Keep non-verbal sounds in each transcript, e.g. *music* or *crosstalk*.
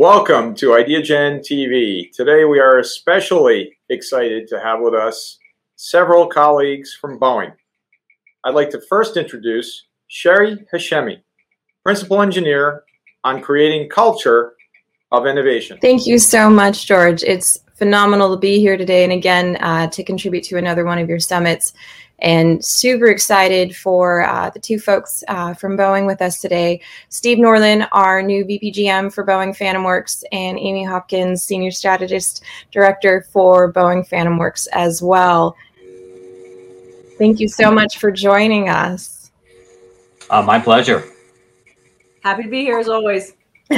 Welcome to IdeaGen TV. Today we are especially excited to have with us several colleagues from Boeing. I'd like to first introduce Sherry Hashemi, Principal Engineer on creating culture of innovation. Thank you so much, George. It's phenomenal to be here today and again uh, to contribute to another one of your summits and super excited for uh, the two folks uh, from Boeing with us today. Steve Nordlund, our new VPGM for Boeing Phantom Works, and Amy Hopkins, Senior Strategist Director for Boeing Phantom Works as well. Thank you so much for joining us. Uh, my pleasure. Happy to be here as always. *laughs*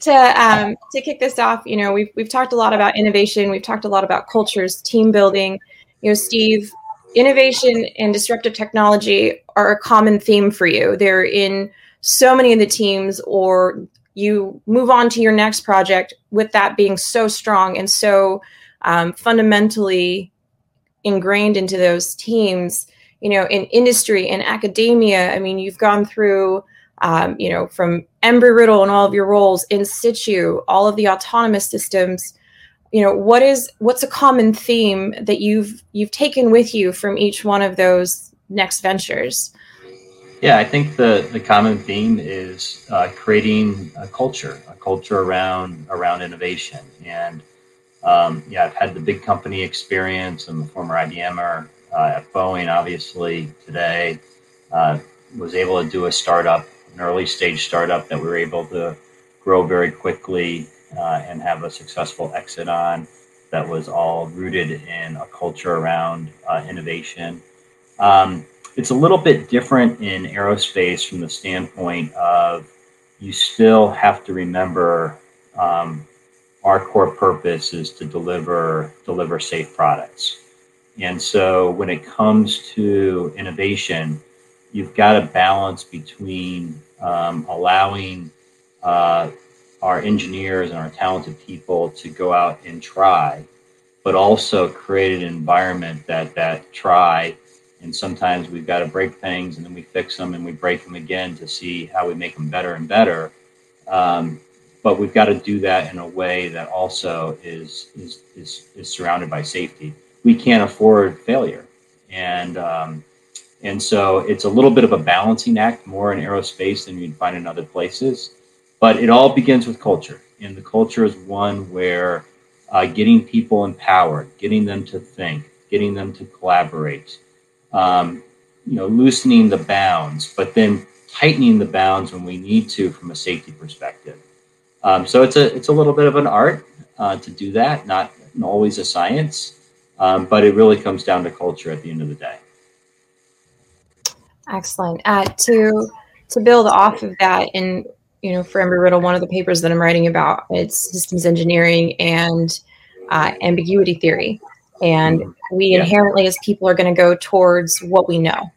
to um, to kick this off, you know, we've we've talked a lot about innovation. We've talked a lot about cultures, team building. You know, Steve, innovation and disruptive technology are a common theme for you. They're in so many of the teams, or you move on to your next project with that being so strong and so um, fundamentally ingrained into those teams. You know, in industry and academia, I mean, you've gone through, um, you know, from Embry Riddle and all of your roles Insitu, all of the autonomous systems you know what is what's a common theme that you've you've taken with you from each one of those next ventures? Yeah i think the the common theme is uh, creating a culture a culture around around innovation. And um, yeah i've had the big company experience. I'm a former ibmer uh, at boeing obviously today. Uh, was able to do a startup an early stage startup that we were able to grow very quickly uh, and have a successful exit on that was all rooted in a culture around uh, innovation. Um, it's a little bit different in aerospace from the standpoint of you still have to remember um, our core purpose is to deliver deliver safe products. And so when it comes to innovation, you've got a balance between um, allowing uh, our engineers and our talented people to go out and try, but also create an environment that that try. And sometimes we've got to break things and then we fix them and we break them again to see how we make them better and better. Um, but we've got to do that in a way that also is is is, is surrounded by safety. We can't afford failure, and um, and so it's a little bit of a balancing act more in aerospace than you'd find in other places. But it all begins with culture, and the culture is one where uh, getting people empowered, getting them to think, getting them to collaborate, um, you know, loosening the bounds, but then tightening the bounds when we need to from a safety perspective. Um, so it's a it's a little bit of an art uh, to do that, not always a science, um, but it really comes down to culture at the end of the day. Excellent. Uh, to to build off of that, and you know, for Embry Riddle, one of the papers that I'm writing about, it's systems engineering and uh, ambiguity theory. And mm-hmm. we yeah. inherently, as people, are going to go towards what we know,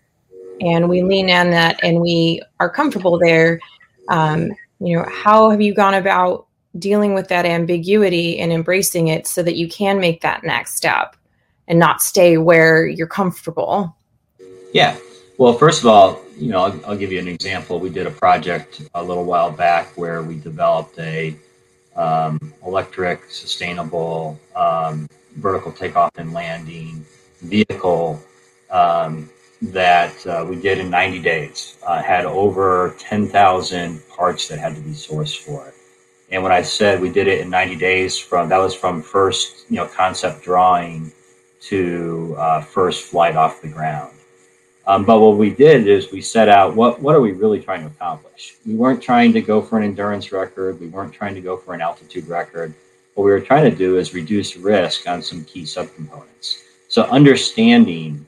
and we lean on that, and we are comfortable there. Um, you know, how have you gone about dealing with that ambiguity and embracing it so that you can make that next step and not stay where you're comfortable? Yeah. Well, first of all, you know, I'll, I'll, give you an example. We did a project a little while back where we developed a um, electric, sustainable, um, vertical takeoff and landing vehicle um, that uh, we did in 90 days. Uh, had over 10,000 parts that had to be sourced for it. And when I said we did it in 90 days, from that was from first, you know, concept drawing to uh, first flight off the ground. Um, but what we did is we set out what what are we really trying to accomplish? We weren't trying to go for an endurance record. We weren't trying to go for an altitude record. What we were trying to do is reduce risk on some key subcomponents. So understanding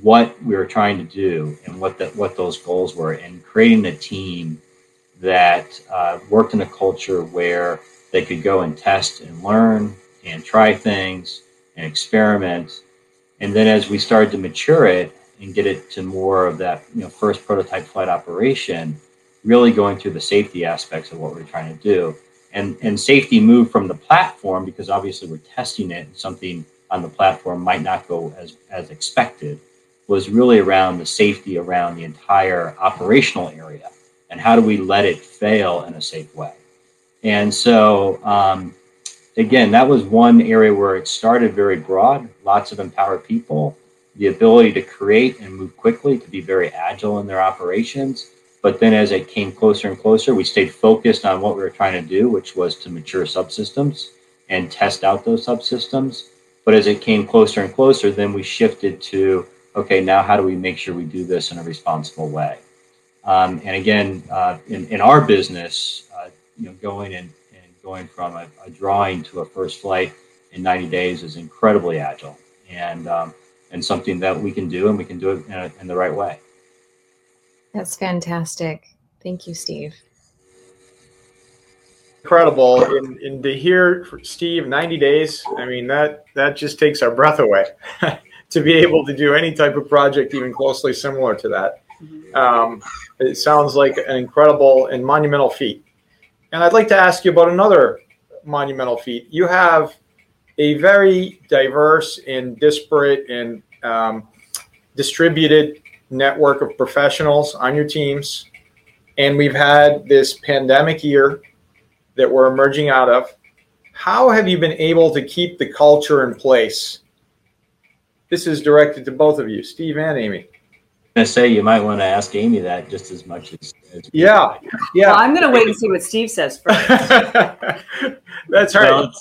what we were trying to do and what that what those goals were, and creating a team that uh, worked in a culture where they could go and test and learn and try things and experiment. And then as we started to mature it, and get it to more of that you know first prototype flight operation really going through the safety aspects of what we're trying to do. And and safety moved from the platform because obviously we're testing it and something on the platform might not go as as expected was really around the safety around the entire operational area. And how do we let it fail in a safe way? And so, um, again, that was one area where it started very broad, lots of empowered people, the ability to create and move quickly, to be very agile in their operations. But then as it came closer and closer, we stayed focused on what we were trying to do, which was to mature subsystems and test out those subsystems. But as it came closer and closer, then we shifted to okay, now how do we make sure we do this in a responsible way? Um, and again, uh, in, in our business, uh, you know, going and, and going from a, a, drawing to a first flight in 90 days is incredibly agile and um, and something that we can do and we can do it in, a, in the right way. That's fantastic. Thank you, Steve. Incredible, and, and to hear Steve 90 days. I mean that that just takes our breath away. *laughs* to be able to do any type of project even closely similar to that. Um, it sounds like an incredible and monumental feat. And I'd like to ask you about another monumental feat. You have a very diverse and disparate and um, distributed network of professionals on your teams. And we've had this pandemic year that we're emerging out of. How have you been able to keep the culture in place this is directed to both of you, Steve and Amy. I say you might want to ask Amy that just as much as. as yeah, yeah. Well, I'm going to wait and see what Steve says first. *laughs* That's right. Well,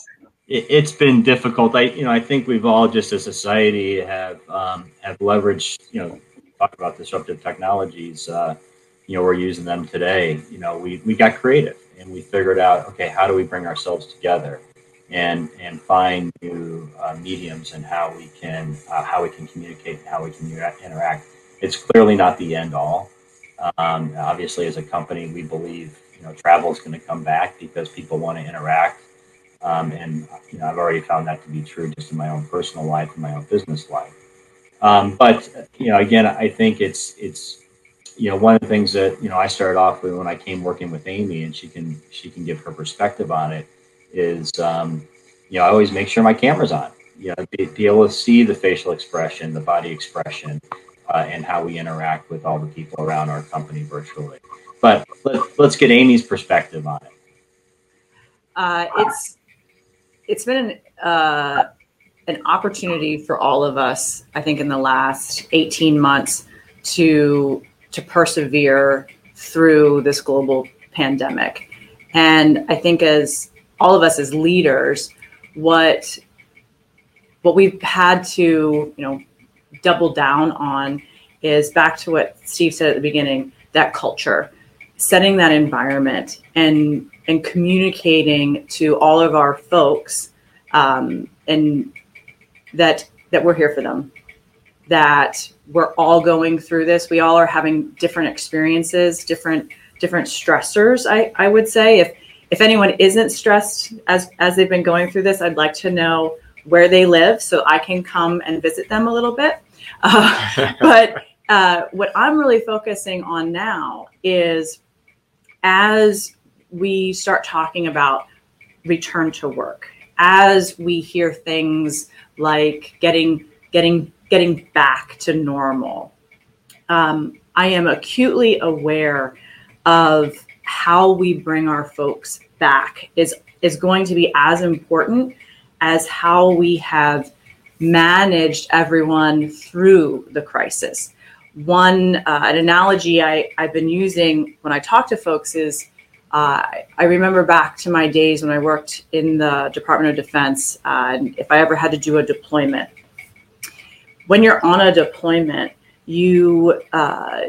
it's, it's been difficult. I, you know, I think we've all just as a society have um, have leveraged. You know, talk about disruptive technologies. Uh, you know, we're using them today. You know, we we got creative and we figured out, okay, how do we bring ourselves together? and and find new uh, mediums and how we can uh, how we can communicate and how we can interact. It's clearly not the end all. Um, obviously, as a company, we believe you know travel is going to come back because people want to interact, um, and you know I've already found that to be true just in my own personal life and my own business life. Um, but you know, again, I think it's it's you know one of the things that you know I started off with when I came working with Amy, and she can she can give her perspective on it is um, you know I always make sure my camera's on. You know, be, be able to see the facial expression, the body expression, uh, and how we interact with all the people around our company virtually. But let, let's get Amy's perspective on it. Uh, it's it's been an, uh, an opportunity for all of us, I think, in the last 18 months to to persevere through this global pandemic. And I think as all of us as leaders what what we've had to you know double down on is back to what Steve said at the beginning that culture setting that environment and and communicating to all of our folks um, and that that we're here for them that we're all going through this we all are having different experiences different different stressors i i would say if if anyone isn't stressed as as they've been going through this, I'd like to know where they live so I can come and visit them a little bit. Uh, *laughs* but uh, what I'm really focusing on now is as we start talking about return to work, as we hear things like getting getting getting back to normal, um, I am acutely aware of how we bring our folks back is is going to be as important as how we have managed everyone through the crisis. One uh, an analogy I, I've been using when I talk to folks is uh, I remember back to my days when I worked in the Department of Defense, uh, and if I ever had to do a deployment. When you're on a deployment, you uh,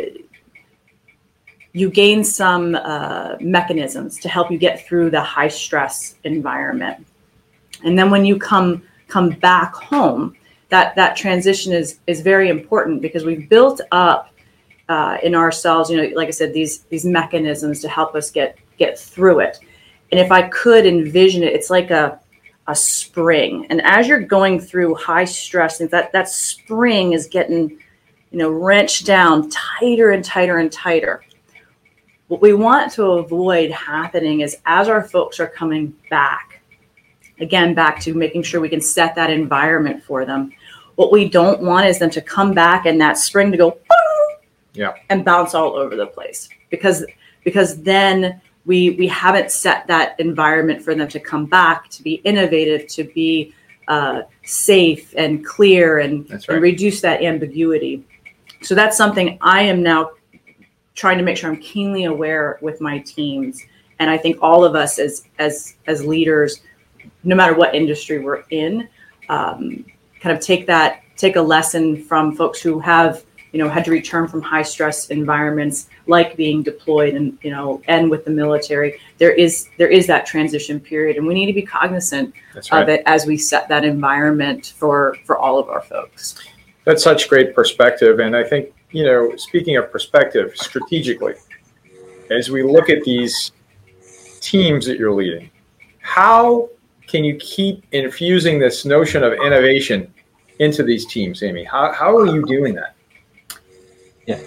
you gain some uh, mechanisms to help you get through the high stress environment. And then when you come come back home, that that transition is is very important because we've built up uh, in ourselves, you know, like I said, these these mechanisms to help us get get through it. And if I could envision it, it's like a a spring. And as you're going through high stress, that that spring is getting, you know, wrenched down tighter and tighter and tighter what we want to avoid happening is as our folks are coming back, again, back to making sure we can set that environment for them. What we don't want is them to come back and that spring to go yeah. and bounce all over the place because because then we we haven't set that environment for them to come back to be innovative to be uh, safe and clear and, right. and reduce that ambiguity so that's something i am now trying to make sure i'm keenly aware with my teams and i think all of us as as as leaders no matter what industry we're in um, kind of take that take a lesson from folks who have you know had to return from high stress environments like being deployed and you know and with the military there is there is that transition period and we need to be cognizant right. of it as we set that environment for for all of our folks That's such great perspective. And I think, you know, speaking of perspective, strategically, as we look at these teams that you're leading, how can you keep infusing this notion of innovation into these teams, Amy? How, how are you doing that? Yeah.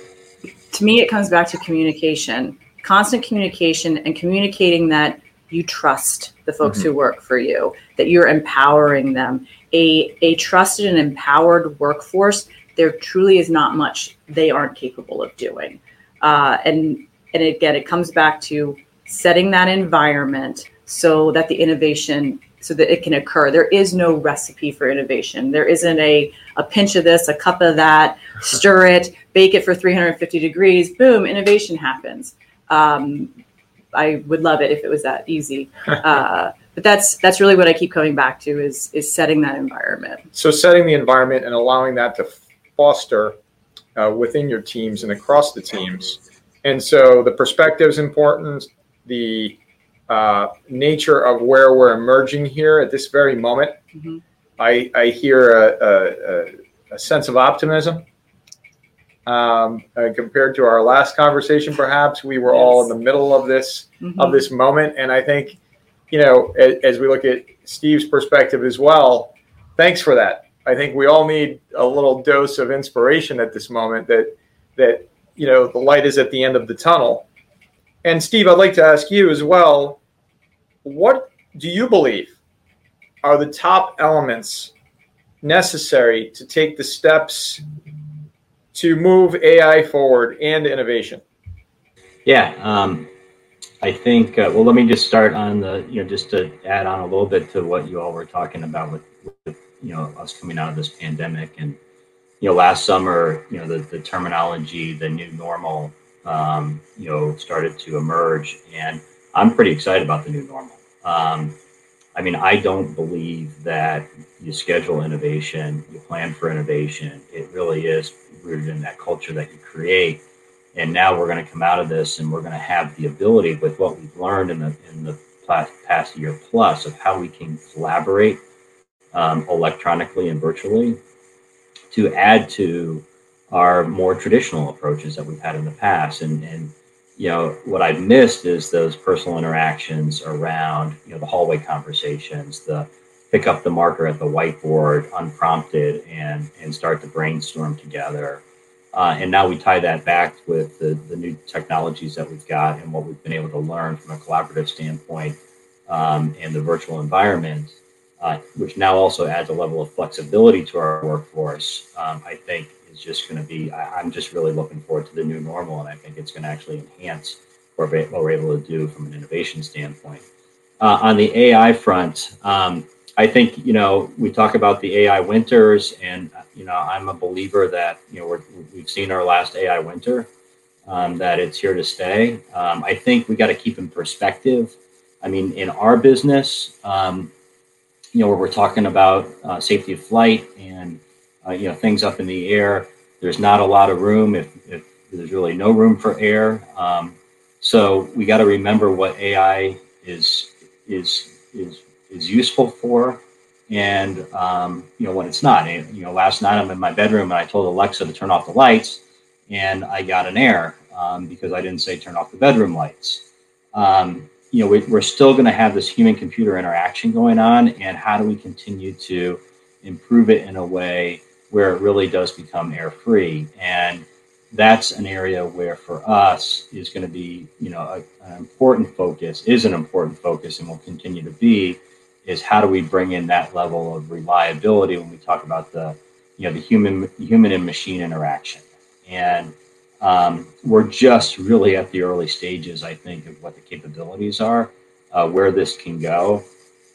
To me it comes back to communication constant communication and communicating that you trust the folks Mhm. who work for you that you're empowering them a a trusted and empowered workforce there truly is not much they aren't capable of doing uh, and and again it comes back to setting that environment so that the innovation so that it can occur. There is no recipe for innovation. There isn't a a pinch of this a cup of that stir it bake it for 350 degrees boom innovation happens. Um, i would love it if it was that easy. *laughs* Uh, but that's that's really what i keep coming back to is is setting that environment. So, setting the environment and allowing that to foster uh, within your teams and across the teams. And so, the perspective is important, the uh, nature of where we're emerging here at this very moment. Mhm. I, I hear a, a, a, sense of optimism. Um, uh, compared to our last conversation, perhaps we were all in the middle of this Mhm. of this moment. And I think, you know, as, as we look at Steve's perspective as well, thanks for that. I think we all need a little dose of inspiration at this moment that that you know the light is at the end of the tunnel. And Steve, I'd like to ask you as well, what do you believe are the top elements necessary to take the steps to move AI forward and innovation? Yeah, um, I think. Uh, well, let me just start on the you know just to add on a little bit to what you all were talking about with, with you know us coming out of this pandemic and you know last summer you know the, the terminology the new normal um, you know started to emerge and I'm pretty excited about the new normal. Um, I mean, I don't believe that you schedule innovation, you plan for innovation. It really is rooted in that culture that you create and now we're going to come out of this and we're going to have the ability with what we've learned in the in the past, year plus of how we can collaborate um, electronically and virtually to add to our more traditional approaches that we've had in the past and and you know what i've missed is those personal interactions around you know the hallway conversations the pick up the marker at the whiteboard unprompted and and start to brainstorm together uh, and now we tie that back with the, the new technologies that we've got and what we've been able to learn from a collaborative standpoint um, in the virtual environment, uh, which now also adds a level of flexibility to our workforce. Um, I think is just going to be, I, I'm just really looking forward to the new normal. And I think it's going to actually enhance what we're, able to do from an innovation standpoint. Uh, on the AI front, um, I think you know we talk about the AI winters, and you know I'm a believer that you know we're, we've seen our last AI winter, um, that it's here to stay. Um, I think we got to keep in perspective. I mean, in our business, um, you know, where we're talking about uh, safety of flight and uh, you know things up in the air, there's not a lot of room if, if there's really no room for air. Um, so we got to remember what AI is is is is useful for. And um, you know when it's not. And, you know last night i'm in my bedroom and i told alexa to turn off the lights and i got an error um, because i didn't say turn off the bedroom lights. Um, you know we, we're still going to have this human computer interaction going on and how do we continue to improve it in a way where it really does become air free and that's an area where for us is going to be you know a, an important focus is an important focus and will continue to be is how do we bring in that level of reliability when we talk about the you know the human human and machine interaction and um, we're just really at the early stages, I think, of what the capabilities are, uh, where this can go.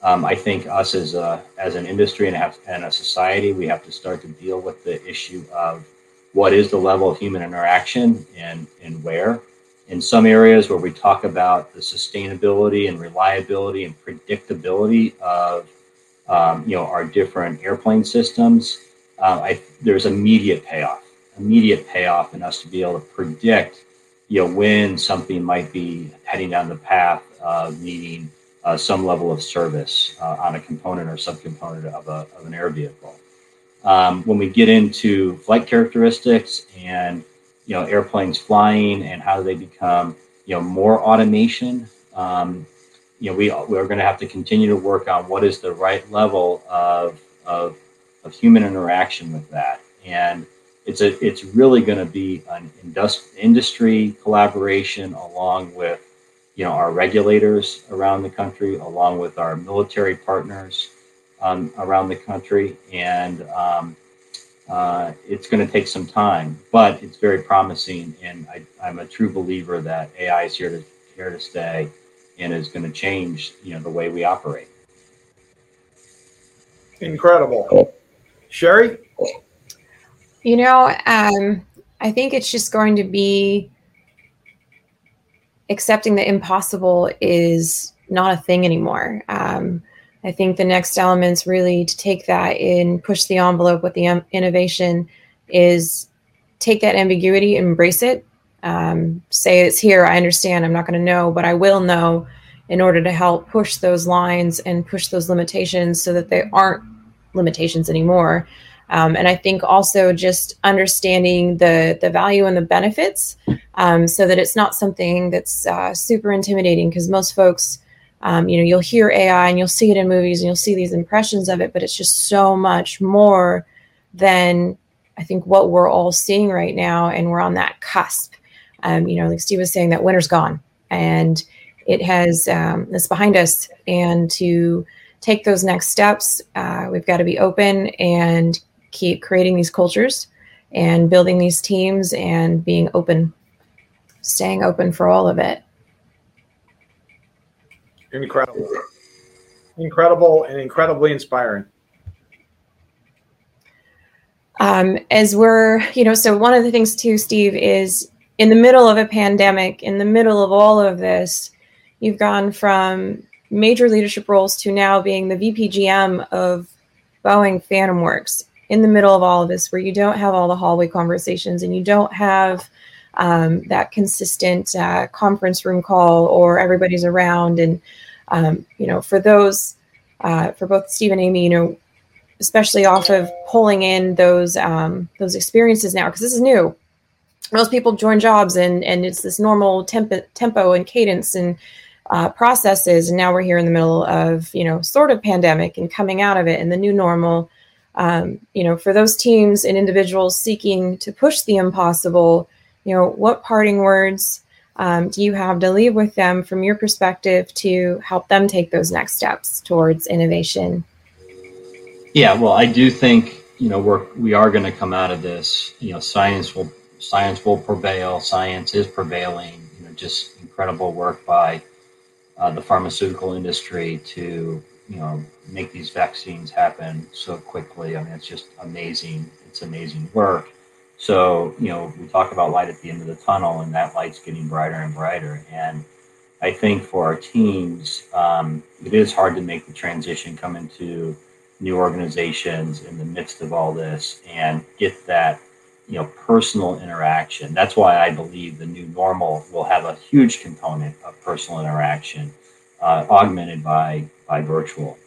Um, I think us as a as an industry and, and a society, we have to start to deal with the issue of what is the level of human interaction and and where. In some areas where we talk about the sustainability and reliability and predictability of um, you know our different airplane systems, uh, I, there's immediate payoff immediate payoff in us to be able to predict, you know, when something might be heading down the path of needing uh, some level of service uh, on a component or subcomponent of, a, of an air vehicle. Um, when we get into flight characteristics and you know airplanes flying and how they become you know more automation, um, you know we we're going to have to continue to work on what is the right level of of, of human interaction with that and it's a it's really going to be an industry collaboration along with you know our regulators around the country, along with our military partners um, around the country, and um, uh, it's going to take some time, but it's very promising, and I, I'm a true believer that AI is here to here to stay, and is going to change you know the way we operate. Incredible, Sherry. You know, um, I think it's just going to be accepting the impossible is not a thing anymore. Um, I think the next elements really to take that and push the envelope with the um, innovation is take that ambiguity, embrace it, um, say it's here. I understand. I'm not going to know, but I will know in order to help push those lines and push those limitations so that they aren't limitations anymore. Um, and I think also just understanding the the value and the benefits, um, so that it's not something that's uh, super intimidating. Because most folks, um, you know, you'll hear AI and you'll see it in movies and you'll see these impressions of it, but it's just so much more than I think what we're all seeing right now, and we're on that cusp. Um, you know, like Steve was saying, that winter's gone, and it has um, it's behind us, and to take those next steps, uh, we've got to be open and keep creating these cultures and building these teams and being open, staying open for all of it. Incredible. Incredible and incredibly inspiring. Um, as we're, you know, so one of the things too, Steve, is in the middle of a pandemic, in the middle of all of this, you've gone from major leadership roles to now being the VPGM of Boeing Phantom Works in the middle of all of this where you don't have all the hallway conversations and you don't have um, that consistent uh, conference room call or everybody's around. And um, you know for those uh, for both steve and amy you know especially off of pulling in those um, those experiences now because this is new. Most people join jobs and and it's this normal tempo tempo and cadence and uh, processes. And now we're here in the middle of you know sort of pandemic and coming out of it and the new normal um, you know, for those teams and individuals seeking to push the impossible, you know, what parting words um, do you have to leave with them from your perspective to help them take those next steps towards innovation? Yeah, well, I do think you know we're we are going to come out of this. You know, science will science will prevail. Science is prevailing. You know, just incredible work by uh, the pharmaceutical industry to you know make these vaccines happen so quickly. I mean, it's just amazing. It's amazing work. So you know, we talk about light at the end of the tunnel, and that light's getting brighter and brighter. And I think for our teams, um, it is hard to make the transition, come into new organizations in the midst of all this, and get that you know personal interaction. That's why I believe the new normal will have a huge component of personal interaction, uh, augmented by by virtual.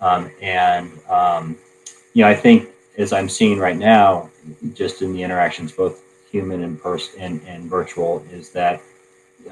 Um, and um, you know, I think as I'm seeing right now, just in the interactions, both human and person and, and virtual, is that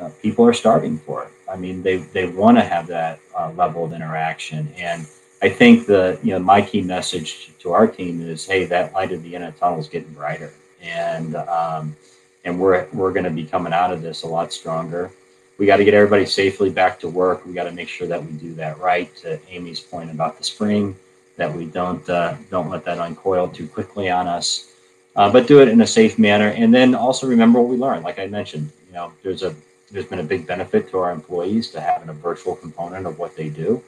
uh, people are starving for it. I mean, they they want to have that uh, level of interaction, and I think the you know my key message to our team is, hey, that light at the end of the tunnel is getting brighter, and um, and we're we're going to be coming out of this a lot stronger we got to get everybody safely back to work. We got to make sure that we do that right. To Amy's point about the spring, that we don't uh, don't let that uncoil too quickly on us. uh, but do it in a safe manner. And then also remember what we learned. Like I mentioned, you know, there's a there's been a big benefit to our employees to having a virtual component of what they do,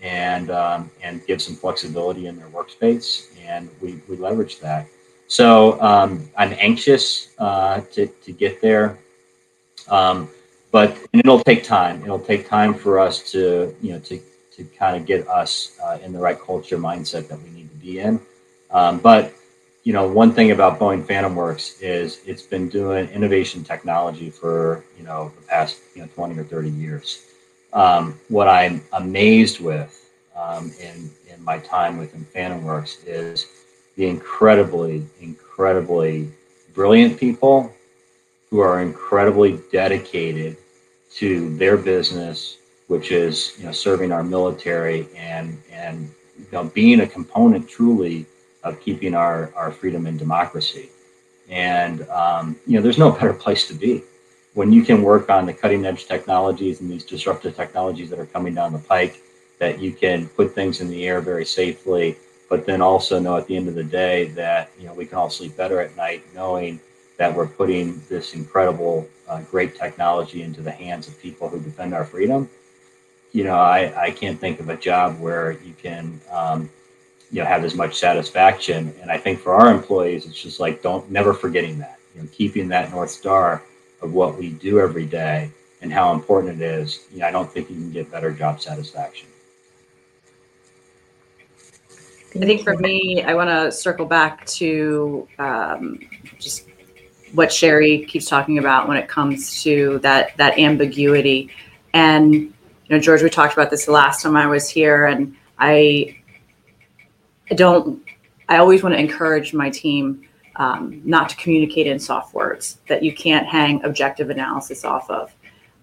and um, and give some flexibility in their workspace. And we we leverage that. So um, I'm anxious uh, to to get there. Um, but and it'll take time. It'll take time for us to, you know, to, to kind of get us uh, in the right culture mindset that we need to be in. Um, but you know, one thing about Boeing Phantom Works is it's been doing innovation technology for you know the past you know 20 or 30 years. Um, what I'm amazed with um, in in my time within Phantom Works is the incredibly, incredibly brilliant people who are incredibly dedicated to their business, which is you know serving our military and and you know being a component truly of keeping our our freedom and democracy. And um, you know, there's no better place to be when you can work on the cutting edge technologies and these disruptive technologies that are coming down the pike. That you can put things in the air very safely, but then also know at the end of the day that you know we can all sleep better at night knowing that we're putting this incredible, uh, great technology into the hands of people who defend our freedom. You know, I, I can't think of a job where you can, um, you know, have as much satisfaction. And I think for our employees, it's just like don't never forgetting that, you know, keeping that north star of what we do every day and how important it is. You know, I don't think you can get better job satisfaction. I think for me, I want to circle back to um, just what Sherry keeps talking about when it comes to that that ambiguity. And you know, George, we talked about this the last time I was here, and I, I don't. I always want to encourage my team um, not to communicate in soft words that you can't hang objective analysis off of.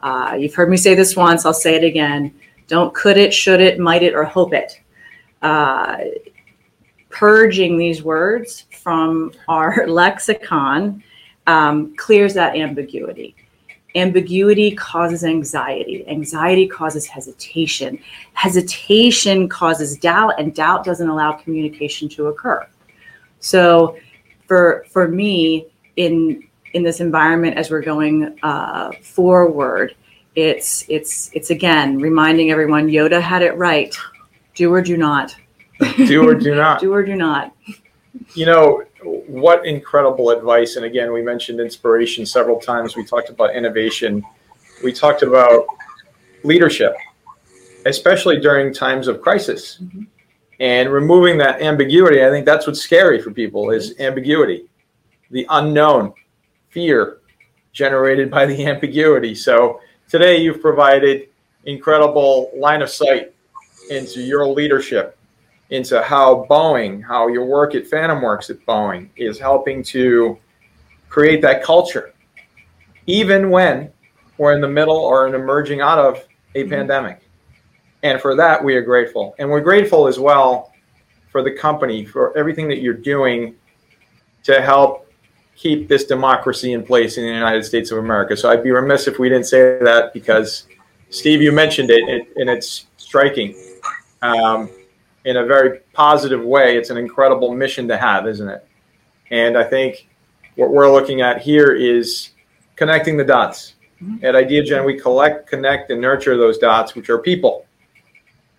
Uh, you've heard me say this once. I'll say it again. Don't could it, should it, might it, or hope it. Uh, purging these words from our *laughs* lexicon um, clears that ambiguity. Ambiguity causes anxiety. Anxiety causes hesitation. Hesitation causes doubt, and doubt doesn't allow communication to occur. So, for for me, in in this environment as we're going uh, forward, it's it's it's again reminding everyone Yoda had it right. Do or do not. Do or do *laughs* not. do or do not. You know, what incredible advice. And again, we mentioned inspiration several times. We talked about innovation. We talked about leadership, especially during times of crisis. Mm-hmm. And removing that ambiguity, I think that's what's scary for people is ambiguity, the unknown, fear generated by the *laughs* ambiguity. So today you've provided incredible line of sight into your leadership into how Boeing, how your work at Phantom Works at Boeing is helping to create that culture, even when we're in the middle or in emerging out of a mm-hmm. pandemic. And for that, we are grateful. And we're grateful as well for the company, for everything that you're doing to help keep this democracy in place in the United States of America. So I'd be remiss if we didn't say that because, Steve, you mentioned it, and it's striking. Um, in a very positive way. It's an incredible mission to have, isn't it? And I think what we're looking at here is connecting the dots. Mm-hmm. At IdeaGen, we collect, connect, and nurture those dots, which are people.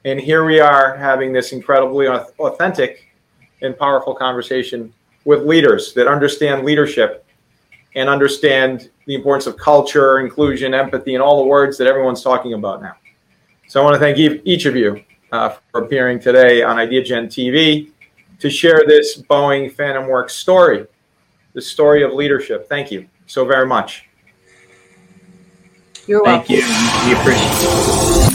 And here we are having this incredibly authentic and powerful conversation with leaders that understand leadership and understand the importance of culture, inclusion, empathy, and all the words that everyone's talking about now. So I want to thank each of you uh, for appearing today on IdeaGen TV to share this Boeing Phantom Works story, the story of leadership. Thank you so very much. You're welcome. Thank you. We appreciate it.